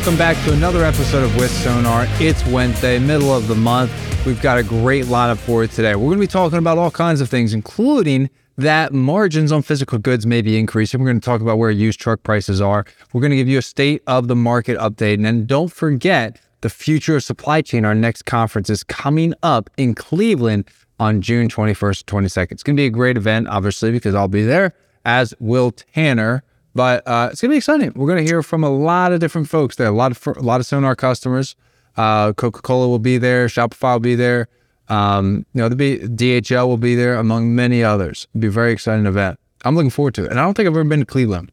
welcome back to another episode of With Sonar. It's Wednesday, middle of the month. We've got a great lineup for you today. We're going to be talking about all kinds of things, including that margins on physical goods may be increasing. We're going to talk about where used truck prices are. We're going to give you a state of the market update. And then don't forget the future of supply chain. Our next conference is coming up in Cleveland on June 21st, 22nd. It's going to be a great event, obviously, because I'll be there, as will Tanner. But uh, it's gonna be exciting. We're gonna hear from a lot of different folks there. A lot of a lot of Sonar customers. Uh, Coca Cola will be there. Shopify will be there. Um, you know, the DHL will be there, among many others. It'll be a very exciting event. I'm looking forward to it, and I don't think I've ever been to Cleveland.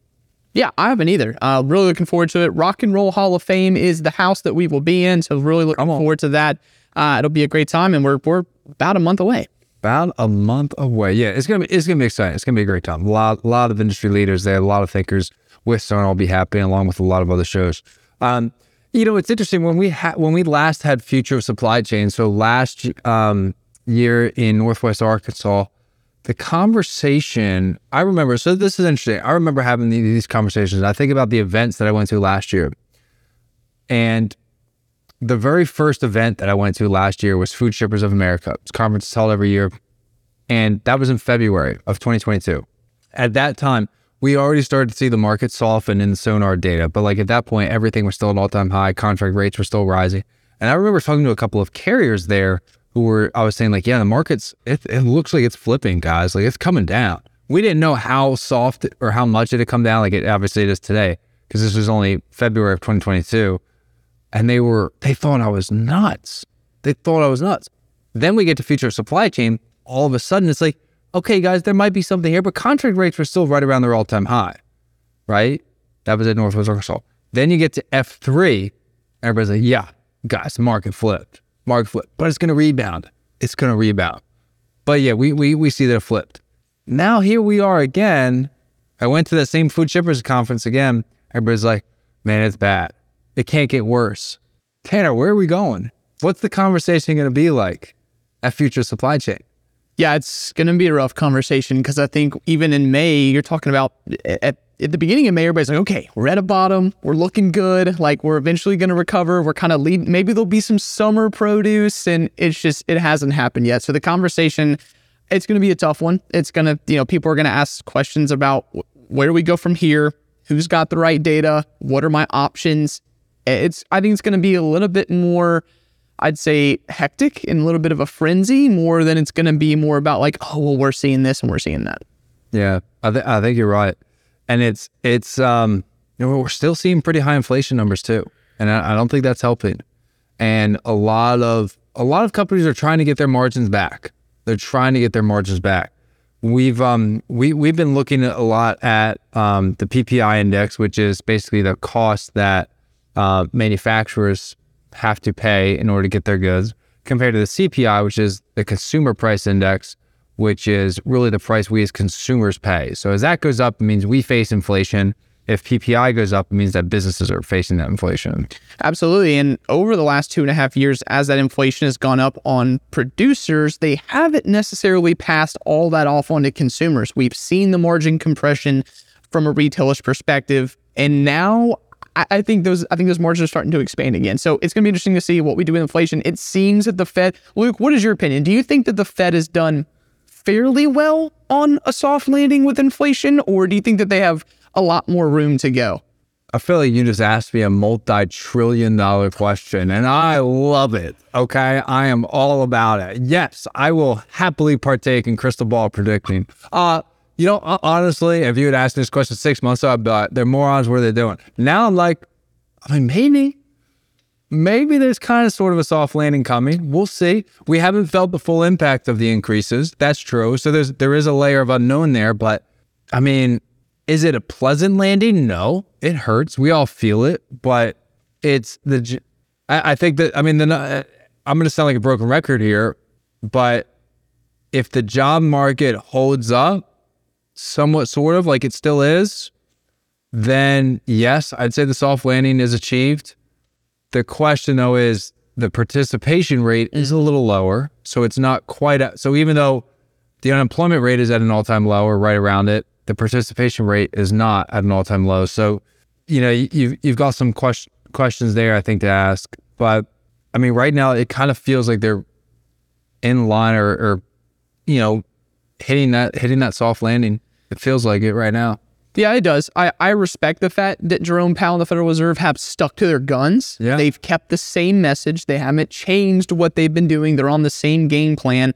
Yeah, I haven't either. Uh, really looking forward to it. Rock and Roll Hall of Fame is the house that we will be in, so really looking forward to that. Uh, it'll be a great time, and we're we're about a month away about a month away. Yeah, it's gonna be it's gonna be exciting. It's gonna be a great time. A lot lot of industry leaders there, a lot of thinkers with Sonar will be happening along with a lot of other shows. Um, you know, it's interesting when we had when we last had Future of Supply Chain. So last um, year in Northwest Arkansas, the conversation I remember. So this is interesting. I remember having these conversations. I think about the events that I went to last year, and the very first event that I went to last year was Food Shippers of America. It's a conference that's held every year. And that was in February of 2022. At that time, we already started to see the market soften in the sonar data. But like at that point, everything was still at all time high. Contract rates were still rising. And I remember talking to a couple of carriers there who were, I was saying, like, yeah, the market's, it, it looks like it's flipping, guys. Like it's coming down. We didn't know how soft or how much it had come down. Like it obviously it is today because this was only February of 2022 and they were they thought I was nuts. They thought I was nuts. Then we get to future supply chain. All of a sudden, it's like, okay, guys, there might be something here, but contract rates were still right around their all time high, right? That was at Northwest Arkansas. Then you get to F three. Everybody's like, yeah, guys, market flipped, market flipped, but it's going to rebound. It's going to rebound. But yeah, we we we see that it flipped. Now here we are again. I went to that same food shippers conference again. Everybody's like, man, it's bad. It can't get worse. Tanner, where are we going? What's the conversation going to be like at Future Supply Chain? Yeah, it's going to be a rough conversation because I think even in May, you're talking about at, at the beginning of May, everybody's like, okay, we're at a bottom. We're looking good. Like we're eventually going to recover. We're kind of lead. Maybe there'll be some summer produce, and it's just it hasn't happened yet. So the conversation, it's going to be a tough one. It's going to, you know, people are going to ask questions about where do we go from here? Who's got the right data? What are my options? It's I think it's going to be a little bit more I'd say hectic and a little bit of a frenzy more than it's going to be more about like oh well we're seeing this and we're seeing that. Yeah, I, th- I think you're right, and it's it's um you know we're still seeing pretty high inflation numbers too, and I, I don't think that's helping. And a lot of a lot of companies are trying to get their margins back. They're trying to get their margins back. We've um we we've been looking a lot at um the PPI index, which is basically the cost that uh, manufacturers have to pay in order to get their goods, compared to the CPI, which is the consumer price index, which is really the price we as consumers pay. So as that goes up, it means we face inflation. If PPI goes up, it means that businesses are facing that inflation. Absolutely. And over the last two and a half years, as that inflation has gone up on producers, they haven't necessarily passed all that off onto consumers. We've seen the margin compression from a retailer's perspective. And now I, I think those I think those margins are starting to expand again. So it's going to be interesting to see what we do with inflation. It seems that the Fed, Luke, what is your opinion? Do you think that the Fed has done fairly well on a soft landing with inflation, or do you think that they have a lot more room to go? I feel like you just asked me a multi trillion dollar question, and I love it. Okay. I am all about it. Yes, I will happily partake in crystal ball predicting. Uh, you know, honestly, if you had asked this question six months ago, I'd be like, they're morons. What are they doing? Now I'm like, I mean, maybe, maybe there's kind of sort of a soft landing coming. We'll see. We haven't felt the full impact of the increases. That's true. So there's there is a layer of unknown there. But I mean, is it a pleasant landing? No, it hurts. We all feel it. But it's the. I, I think that I mean the. I'm going to sound like a broken record here, but if the job market holds up somewhat sort of like it still is, then yes, I'd say the soft landing is achieved. The question though is the participation rate is a mm. little lower. So it's not quite, a, so even though the unemployment rate is at an all time low or right around it, the participation rate is not at an all time low. So, you know, you've, you've got some question, questions there, I think, to ask. But I mean, right now, it kind of feels like they're in line or, or you know, hitting that hitting that soft landing. It feels like it right now. Yeah, it does. I, I respect the fact that Jerome Powell and the Federal Reserve have stuck to their guns. Yeah. They've kept the same message. They haven't changed what they've been doing. They're on the same game plan.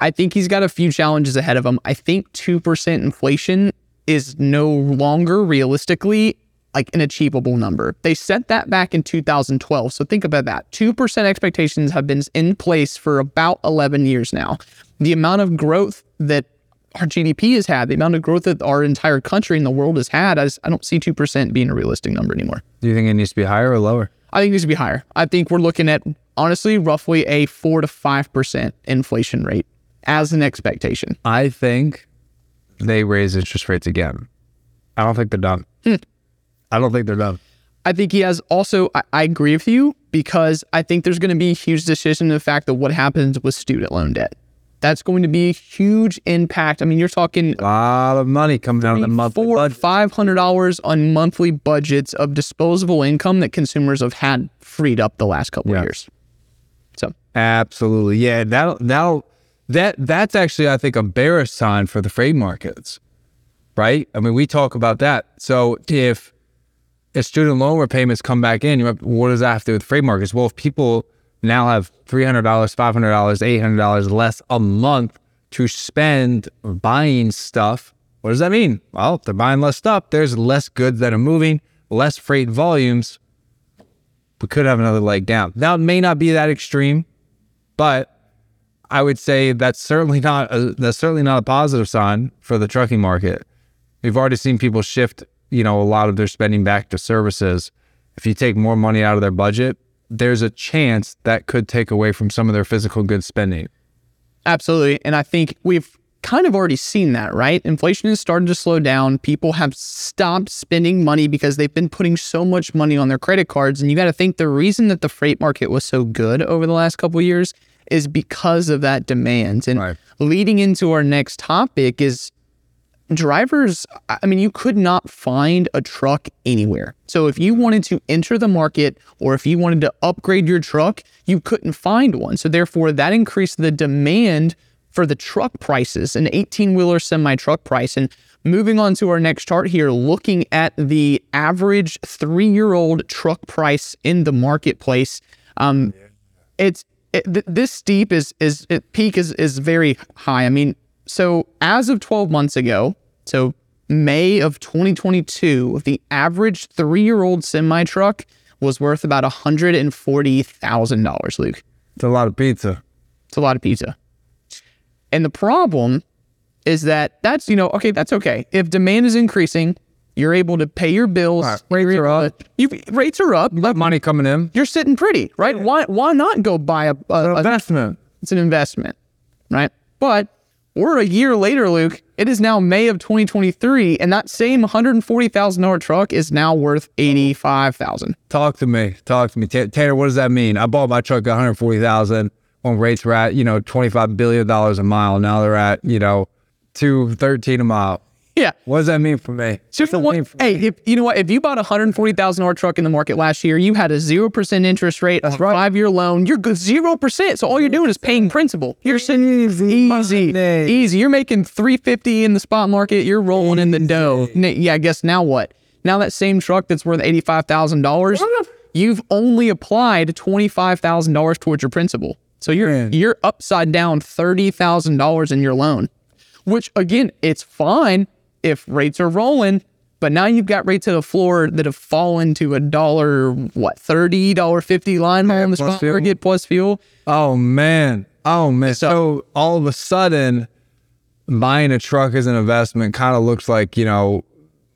I think he's got a few challenges ahead of him. I think 2% inflation is no longer realistically like an achievable number. They set that back in 2012. So think about that. 2% expectations have been in place for about 11 years now. The amount of growth that our GDP has had, the amount of growth that our entire country and the world has had, I, just, I don't see 2% being a realistic number anymore. Do you think it needs to be higher or lower? I think it needs to be higher. I think we're looking at, honestly, roughly a 4 to 5% inflation rate as an expectation. I think they raise interest rates again. I don't think they're done. Hmm. I don't think they're done. I think he has also, I, I agree with you because I think there's going to be a huge decision in the fact that what happens with student loan debt. That's going to be a huge impact. I mean, you're talking A lot of money coming out of the monthly four, budget. five hundred dollars on monthly budgets of disposable income that consumers have had freed up the last couple Yeah. of years. So Absolutely. Yeah. That'll, that'll, that's actually, I think, a bearish sign for the freight markets, right? I mean, we talk about that. So if, if student loan repayments come back in, what does that have to do with freight markets? Well, if people now have $300, $500, $800 less a month to spend buying stuff, what does that mean? Well, if they're buying less stuff, there's less goods that are moving, less freight volumes. We could have another leg down. Now, it may not be that extreme, but I would say that's certainly not a, that's certainly not a positive sign for the trucking market. We've already seen people shift, you know, a lot of their spending back to services. If you take more money out of their budget, there's a chance that could take away from some of their physical goods spending. Absolutely. And I think we've kind of already seen that, right? Inflation is starting to slow down. People have stopped spending money because they've been putting so much money on their credit cards. And you got to think the reason that the freight market was so good over the last couple of years is because of that demand. And Right. leading into our next topic is drivers i mean you could not find a truck anywhere. So if you wanted to enter the market or if you wanted to upgrade your truck you couldn't find one. So therefore that increased the demand for the truck prices an 18 wheeler semi truck price. And moving on to our next chart here looking at the average 3 year old truck price in the marketplace um it's it, th- this steep is is it, peak is is very high. I mean, so as of 12 months ago, so May of 2022, the average three-year-old semi truck was worth about $140,000, Luke. It's a lot of pizza. It's a lot of pizza. And the problem is that that's, you know, okay, that's okay. If demand is increasing, you're able to pay your bills. Right. Rates are up. You, rates are up. Let money coming in. You're sitting pretty, right? Why why not go buy a, a, a Investment. it's an investment, right? But we're a year later, Luke. It is now May of 2023, and that same $140,000 truck is now worth 85,000. Talk to me. Talk to me. Ta- Tanner, what does that mean? I bought my truck at 140000 when rates were at, you know, $25 billion a mile. Now they're at, you know, 213 a mile. Yeah. What does that mean for me? So you know what? mean for Hey, if you know what? If you bought a hundred forty thousand dollar truck in the market last year, you had a zero percent interest rate, a right. five year loan. You're good zero percent. So all you're doing is paying principal. You're sitting easy, easy, money. easy. You're making three fifty in the spot market. You're rolling in the dough. Yeah, I guess now what? Now that same truck that's worth eighty five thousand dollars, you've only applied twenty five thousand dollars towards your principal. So you're Man. you're upside down thirty thousand dollars in your loan which again, it's fine if rates are rolling, but now you've got rates at the floor that have fallen to a dollar, what, $30, $50 line in the spot market plus fuel. Oh man. Oh man. So, all of a sudden, buying a truck as an investment kind of looks like, you know,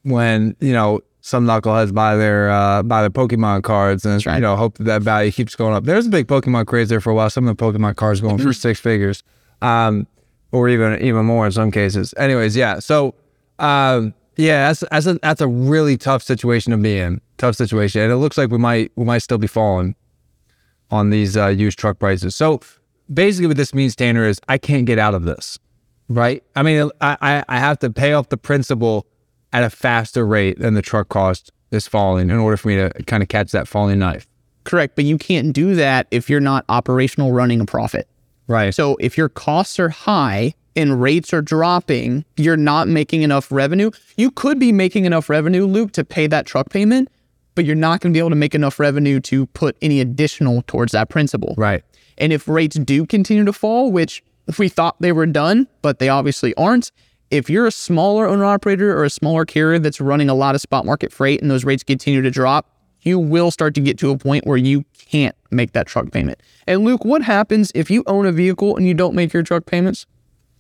when, you know, some knuckleheads buy their uh buy their Pokemon cards and right. you know, hope that that value keeps going up. There's a big Pokemon craze there for a while. Some of the Pokemon cards going for six figures. Um or even even more in some cases. Anyways, yeah. So um yeah, that's that's a that's a really tough situation to be in. Tough situation. And it looks like we might we might still be falling on these uh, used truck prices. So basically, what this means, Tanner, is I can't get out of this, right? I mean, I, I, I have to pay off the principal at a faster rate than the truck cost is falling in order for me to kind of catch that falling knife. Correct. But you can't do that if you're not operational running a profit. Right. So if your costs are high and rates are dropping, you're not making enough revenue. You could be making enough revenue, Luke, to pay that truck payment, but you're not going to be able to make enough revenue to put any additional towards that principal. right. And if rates do continue to fall, which we thought they were done, but they obviously aren't, if you're a smaller owner operator or a smaller carrier that's running a lot of spot market freight and those rates continue to drop, you will start to get to a point where you can't make that truck payment. And Luke, what happens if you own a vehicle and you don't make your truck payments?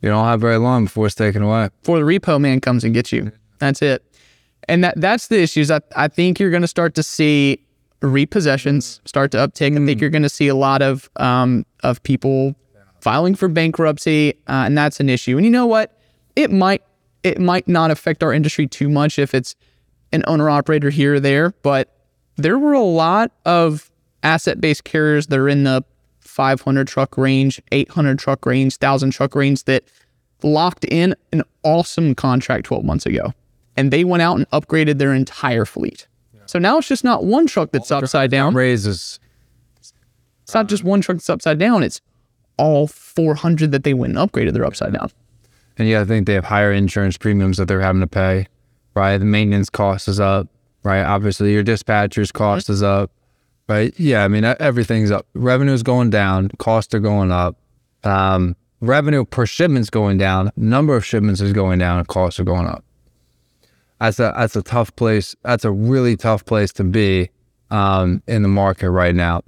You don't have very long before it's taken away. Before the repo man comes and gets you. That's it. And that that's the issues. I, I think you're going to start to see repossessions start to uptick. I think you're going to see a lot of um, of people filing for bankruptcy, uh, and that's an issue. And you know what? It might it might not affect our industry too much if it's an owner operator here or there, but there were a lot of asset based carriers that are in the 500 truck range, 800 truck range, 1,000 truck range that locked in an awesome contract 12 months ago. And they went out and upgraded their entire fleet. So now it's just not one truck that's upside down. Raises. It's not just one truck that's upside down. It's all 400 that they went and upgraded. They're upside down. And yeah, I think they have higher insurance premiums that they're having to pay. Right. The maintenance cost is up. Right. Obviously, your dispatcher's cost mm-hmm. is up. Right. Yeah. I mean, everything's up. Revenue's going down. Costs are going up. Um, revenue per shipment's going down. Number of shipments is going down. And costs are going up. That's a that's a tough place. That's a really tough place to be um, in the market right now.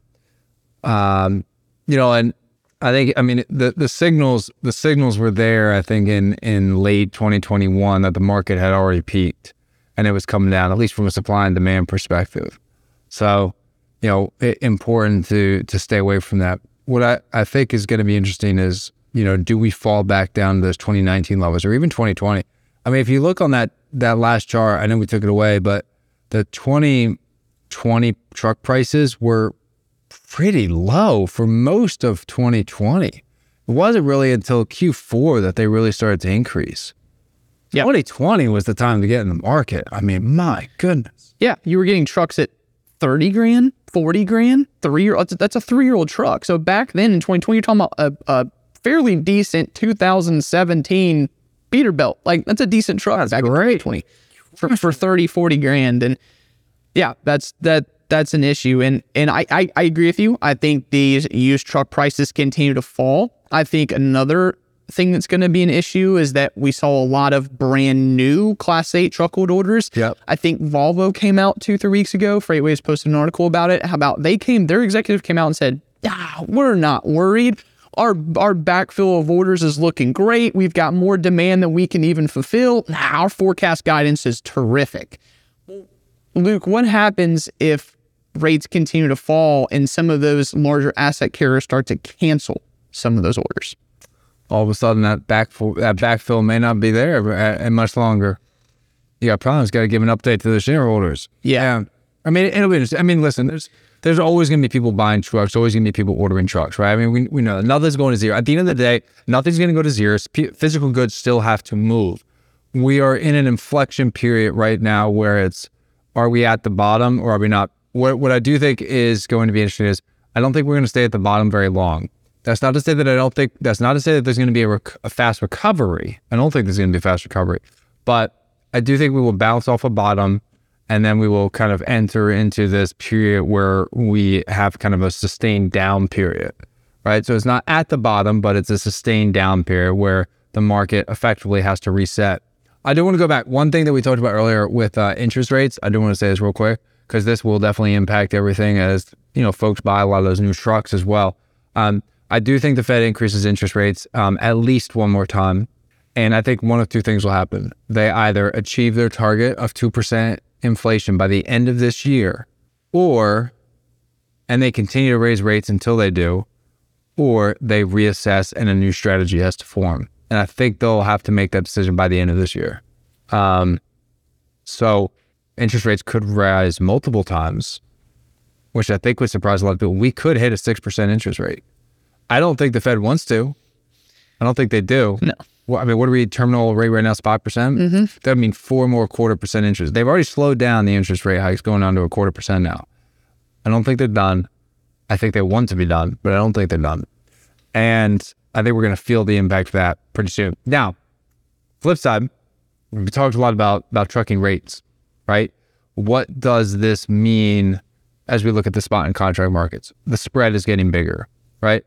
Um, you know, and I think I mean the the signals the signals were there. I think in in late 2021 that the market had already peaked and it was coming down, at least from a supply and demand perspective. So, you know, i important to to stay away from that. What I, I think is going to be interesting is you know, do we fall back down to those 2019 levels or even 2020? I mean, if you look on that that last chart, I know we took it away, but the 2020 truck prices were pretty low for most of 2020. It wasn't really until Q4 that they really started to increase. Yeah. 2020 was the time to get in the market. I mean, my goodness. Yeah, you were getting trucks at 30 grand, 40 grand, three year that's a- that's a three year old truck. So back then in 2020, you're talking about a, a fairly decent 2017 Peterbilt. Like that's a decent truck back in 2020 for, for 30, 40 grand. And yeah, that's that that's an issue. And and I, I I agree with you. I think these used truck prices continue to fall. I think another thing that's going to be an issue is that we saw a lot of brand new Class 8 truckload orders. Yep. I think Volvo came out two, three weeks ago. FreightWaves posted an article about it. How about they came, their executive came out and said, ah, we're not worried. Our our backfill of orders is looking great. We've got more demand than we can even fulfill. Our forecast guidance is terrific. Luke, what happens if rates continue to fall and some of those larger asset carriers start to cancel some of those orders? All of a sudden, that backfill that backfill may not be there uh, uh, much longer. You got problems. Got to give an update to the shareholders. Yeah. I mean, it'll be. interesting. I mean, listen. There's there's always going to be people buying trucks. Always going to be people ordering trucks, right? I mean, we, we know nothing's going to zero. At the end of the day, nothing's going to go to zero. Physical goods still have to move. We are in an inflection period right now where it's are we at the bottom or are we not? What what I do think is going to be interesting is I don't think we're going to stay at the bottom very long. That's not to say that I don't think that's not to say that there's going to be a, rec- a fast recovery. I don't think there's going to be a fast recovery, but I do think we will bounce off a bottom and then we will kind of enter into this period where we have kind of a sustained down period, right? So it's not at the bottom, but it's a sustained down period where the market effectively has to reset. I do want to go back. One thing that we talked about earlier with uh, interest rates, I do want to say this real quick because this will definitely impact everything as you know folks buy a lot of those new trucks as well. Um, I do think the Fed increases interest rates um, at least one more time, and I think one of two things will happen. They either achieve their target of two percent inflation by the end of this year, or and they continue to raise rates until they do, or they reassess and a new strategy has to form. And I think they'll have to make that decision by the end of this year. Um, so interest rates could rise multiple times, which I think would surprise a lot of people. We could hit a 6% interest rate. I don't think the Fed wants to. I don't think they do. No. Well, I mean, what are we terminal rate right now? Is five percent. Mm-hmm. That would mean four more quarter percent interest. They've already slowed down the interest rate hikes, going down to a quarter percent now. I don't think they're done. I think they want to be done, but I don't think they're done. And I think we're going to feel the impact of that pretty soon. Now, flip side, we talked a lot about about trucking rates, right? What does this mean as we look at the spot and contract markets? The spread is getting bigger, right?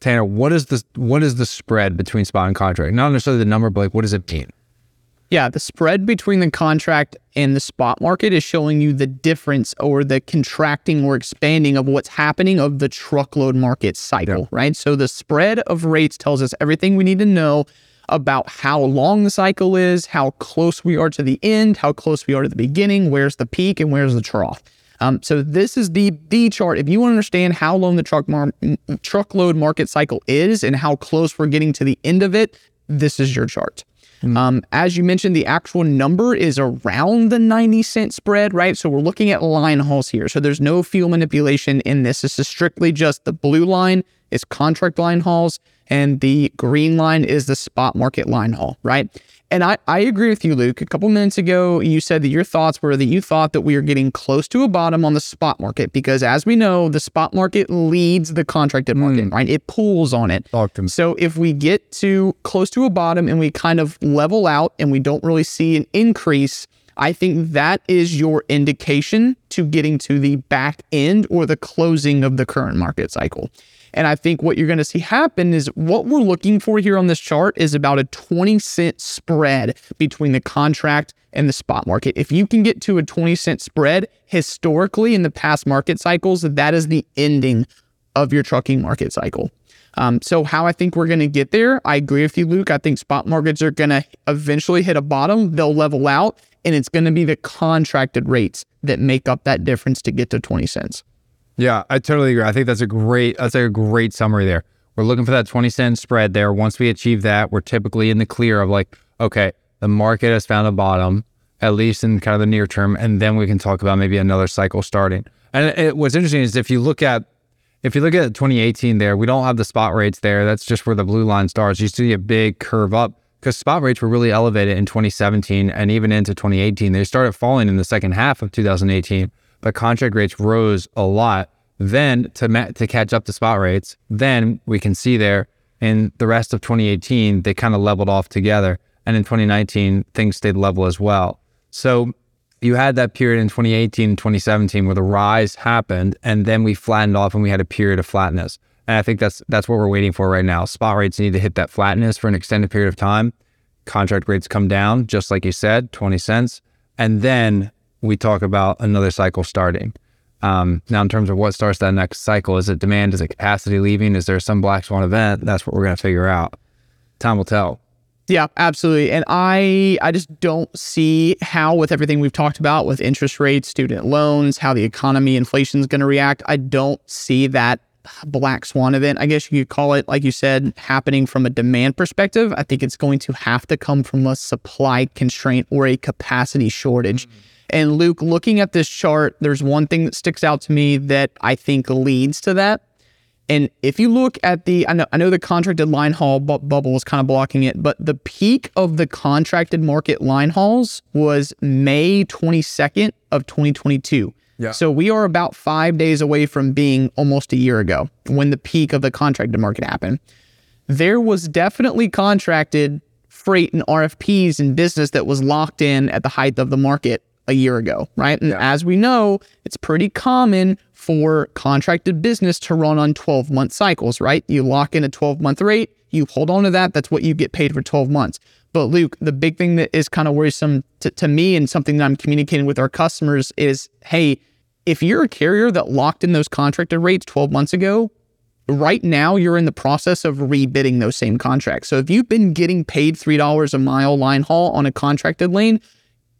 Tanner, what is the what is the spread between spot and contract? Not necessarily the number, but like what does it mean? Yeah, the spread between the contract and the spot market is showing you the difference or the contracting or expanding of what's happening of the truckload market cycle, Yeah. right? So the spread of rates tells us everything we need to know about how long the cycle is, how close we are to the end, how close we are to the beginning, where's the peak and where's the trough. Um, so this is the D chart. If you want to understand how long the truck mar- truckload market cycle is and how close we're getting to the end of it, this is your chart. Um, as you mentioned, the actual number is around the 90 cent spread, right? So we're looking at line hauls here. So there's no fuel manipulation in this. This is strictly just the blue line is contract line hauls and the green line is the spot market line haul, right? And I, I agree with you, Luke. A couple minutes ago, you said that your thoughts were that you thought that we are getting close to a bottom on the spot market because, as we know, the spot market leads the contracted market, right? It pulls on it. So if we get to close to a bottom and we kind of level out and we don't really see an increase, I think that is your indication to getting to the back end or the closing of the current market cycle. And I think what you're going to see happen is what we're looking for here on this chart is about a 20 cent spread between the contract and the spot market. If you can get to a 20 cent spread historically in the past market cycles, that is the ending of your trucking market cycle. Um, so how I think we're going to get there, I agree with you, Luke. I think spot markets are going to eventually hit a bottom. They'll level out, and it's going to be the contracted rates that make up that difference to get to 20 cents. Yeah, I totally agree. I think that's a great that's a great summary there. We're looking for that 20 cent spread there. Once we achieve that, we're typically in the clear of like, okay, the market has found a bottom, at least in kind of the near term, and then we can talk about maybe another cycle starting. And it, what's interesting is if you look at if you look at 2018 there, we don't have the spot rates there. That's just where the blue line starts. You see a big curve up because spot rates were really elevated in 2017 and even into 2018. They started falling in the second half of 2018, but contract rates rose a lot. Then to ma- to catch up to spot rates, then we can see there in the rest of 2018 they kind of leveled off together, and in 2019 things stayed level as well. So you had that period in 2018 and 2017 where the rise happened and then we flattened off and we had a period of flatness. And I think that's that's what we're waiting for right now. Spot rates need to hit that flatness for an extended period of time. Contract rates come down, just like you said, 20 cents. And then we talk about another cycle starting. Um, now, in terms of what starts that next cycle, is it demand? Is it capacity leaving? Is there some black swan event? That's what we're going to figure out. Time will tell. Yeah, absolutely. And I I just don't see how with everything we've talked about with interest rates, student loans, how the economy, inflation is going to react. I don't see that black swan event, I guess you could call it, like you said, happening from a demand perspective. I think it's going to have to come from a supply constraint or a capacity shortage. Mm-hmm. And Luke, looking at this chart, there's one thing that sticks out to me that I think leads to that. And if you look at the, I know, I know the contracted line haul bu- bubble is kind of blocking it, but the peak of the contracted market line hauls was May 22nd of 2022. Yeah. So we are about five days away from being almost a year ago when the peak of the contracted market happened. There was definitely contracted freight and RFPs and business that was locked in at the height of the market a year ago, right? And as we know, it's pretty common for contracted business to run on 12 month cycles, right? You lock in a 12 month rate, you hold on to that, that's what you get paid for 12 months. But Luke, the big thing that is kind of worrisome to, to me and something that I'm communicating with our customers is hey, if you're a carrier that locked in those contracted rates 12 months ago, right now you're in the process of rebidding those same contracts. So if you've been getting paid $3 a mile line haul on a contracted lane,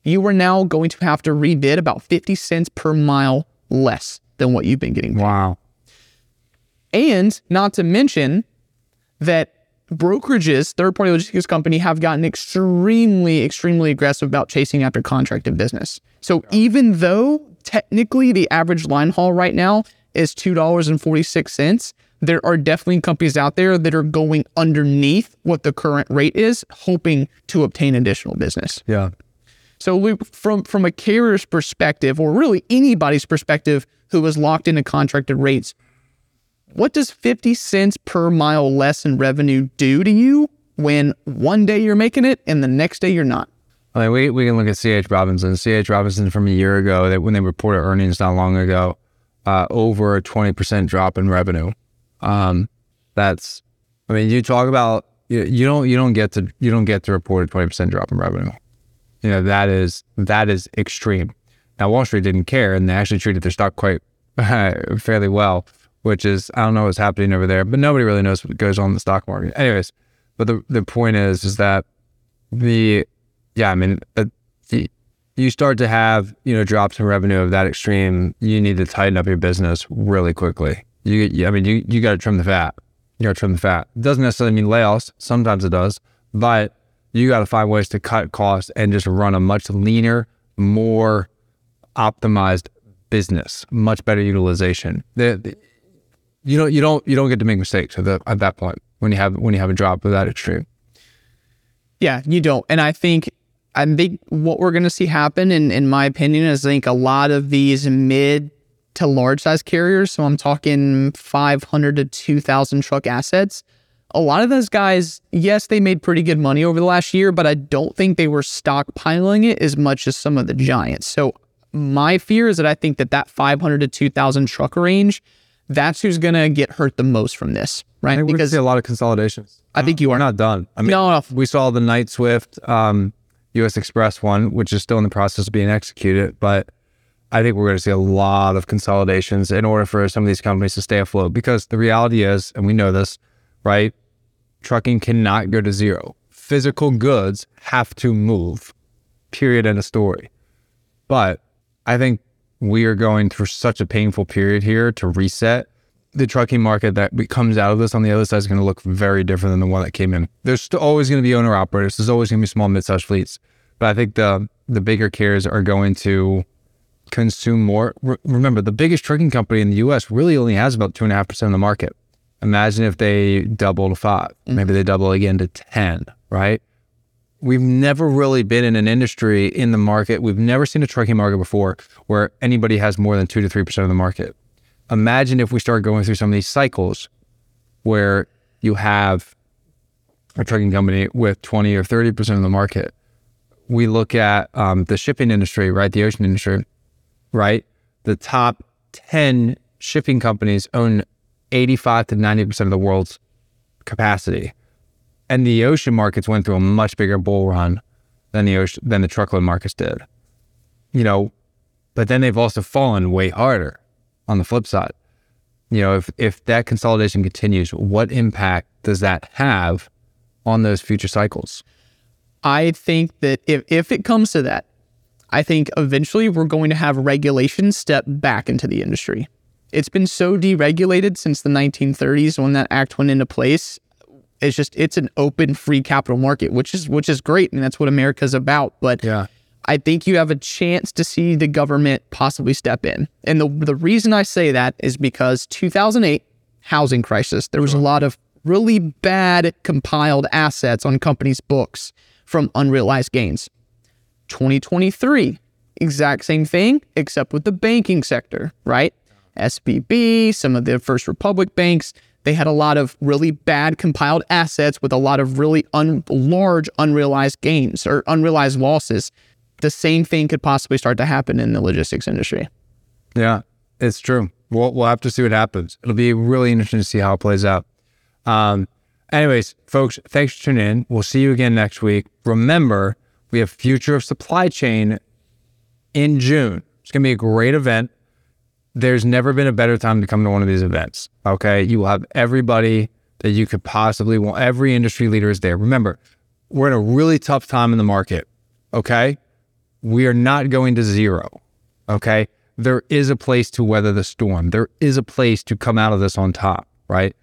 you are now going to have to rebid about 50 cents per mile less than what you've been getting paid. Wow. And not to mention that brokerages, third party logistics company, have gotten extremely, extremely aggressive about chasing after contracted business. So even though technically the average line haul right now is $2.46, there are definitely companies out there that are going underneath what the current rate is, hoping to obtain additional business. Yeah. So we, from from a carrier's perspective, or really anybody's perspective who was locked into contracted rates, what does 50 cents per mile less in revenue do to you when one day you're making it and the next day you're not? I mean, we, we can look at CH Robinson. CH Robinson from a year ago, that when they reported earnings not long ago, uh, over a 20% drop in revenue. Um, that's, I mean, you talk about, you, you don't, you don't get to, you don't get to report a 20% drop in revenue. You know, that is, that is extreme. Now, Wall Street didn't care and they actually treated their stock quite fairly well, which is, I don't know what's happening over there, but nobody really knows what goes on in the stock market. Anyways, but the, the point is, is that the, yeah, I mean, uh, the, you start to have, you know, drops in revenue of that extreme, you need to tighten up your business really quickly. You, you I mean, you, you got to trim the fat. You got to trim the fat. It doesn't necessarily mean layoffs. Sometimes it does, but you got to find ways to cut costs and just run a much leaner, more optimized business, much better utilization. The, the, you don't, you don't, you don't get to make mistakes at, the, at that point when you have when you have a drop of that extreme. Yeah, you don't. And I think I think what we're going to see happen, in, in my opinion, is I think a lot of these mid to large size carriers, so I'm talking 500 to 2,000 truck assets, a lot of those guys, yes, they made pretty good money over the last year, but I don't think they were stockpiling it as much as some of the giants. So my fear is that I think that that 500 to 2,000 truck range, that's who's going to get hurt the most from this, right? because see a lot of consolidations. I think you are not done. I mean, no, no. we saw the Knight Swift, um, U.S. Xpress one, which is still in the process of being executed, but I think we're going to see a lot of consolidations in order for some of these companies to stay afloat. Because the reality is, and we know this, right? Trucking cannot go to zero. Physical goods have to move. Period. End of story. But I think we are going through such a painful period here to reset the trucking market that comes out of this on the other side is going to look very different than the one that came in. There's still always going to be owner operators. There's always going to be small mid-sized fleets, but I think the the bigger carriers are going to consume more. Re- remember, the biggest trucking company in the U.S. really only has about two and a half percent of the market. Imagine if they double to 5 mm-hmm. maybe they double again to ten. Right? We've never really been in an industry in the market. We've never seen a trucking market before where anybody has more than two to three percent of the market. Imagine if we start going through some of these cycles where you have a trucking company with 20 or 30% of the market. We look at um, the shipping industry, right? The ocean industry right? The top 10 shipping companies own 85 to 90% of the world's capacity. And the ocean markets went through a much bigger bull run than the ocean, than the truckload markets did. You know, but then they've also fallen way harder on the flip side. You know, if if that consolidation continues, what impact does that have on those future cycles? I think that if, if it comes to that, I think eventually we're going to have regulation step back into the industry. It's been so deregulated since the 1930s when that act went into place. It's just it's an open free capital market, which is which is great and that's what America's about, but yeah. I think you have a chance to see the government possibly step in. And the the reason I say that is because 2008 housing crisis, there was sure. a lot of really bad compiled assets on companies' books from unrealized gains. 2023, exact same thing, except with the banking sector, right? SVB, some of the First Republic banks, they had a lot of really bad compiled assets with a lot of really un- large unrealized gains or unrealized losses. The same thing could possibly start to happen in the logistics industry. Yeah, it's true. We'll, we'll have to see what happens. It'll be really interesting to see how it plays out. Um, anyways, folks, thanks for tuning in. We'll see you again next week. Remember, we have Future of Supply Chain in June. It's going to be a great event. There's never been a better time to come to one of these events. Okay. You will have everybody that you could possibly want. Every industry leader is there. Remember, we're in a really tough time in the market. Okay. We are not going to zero. Okay. There is a place to weather the storm. There is a place to come out of this on top, right?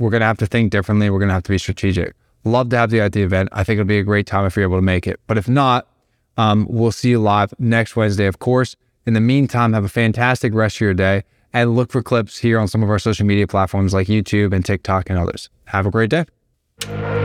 We're going to have to think differently. We're going to have to be strategic. Love to have you at the event. I think it'll be a great time if you're able to make it. But if not, um, we'll see you live next Wednesday, of course. In the meantime, have a fantastic rest of your day and look for clips here on some of our social media platforms like YouTube and TikTok and others. Have a great day.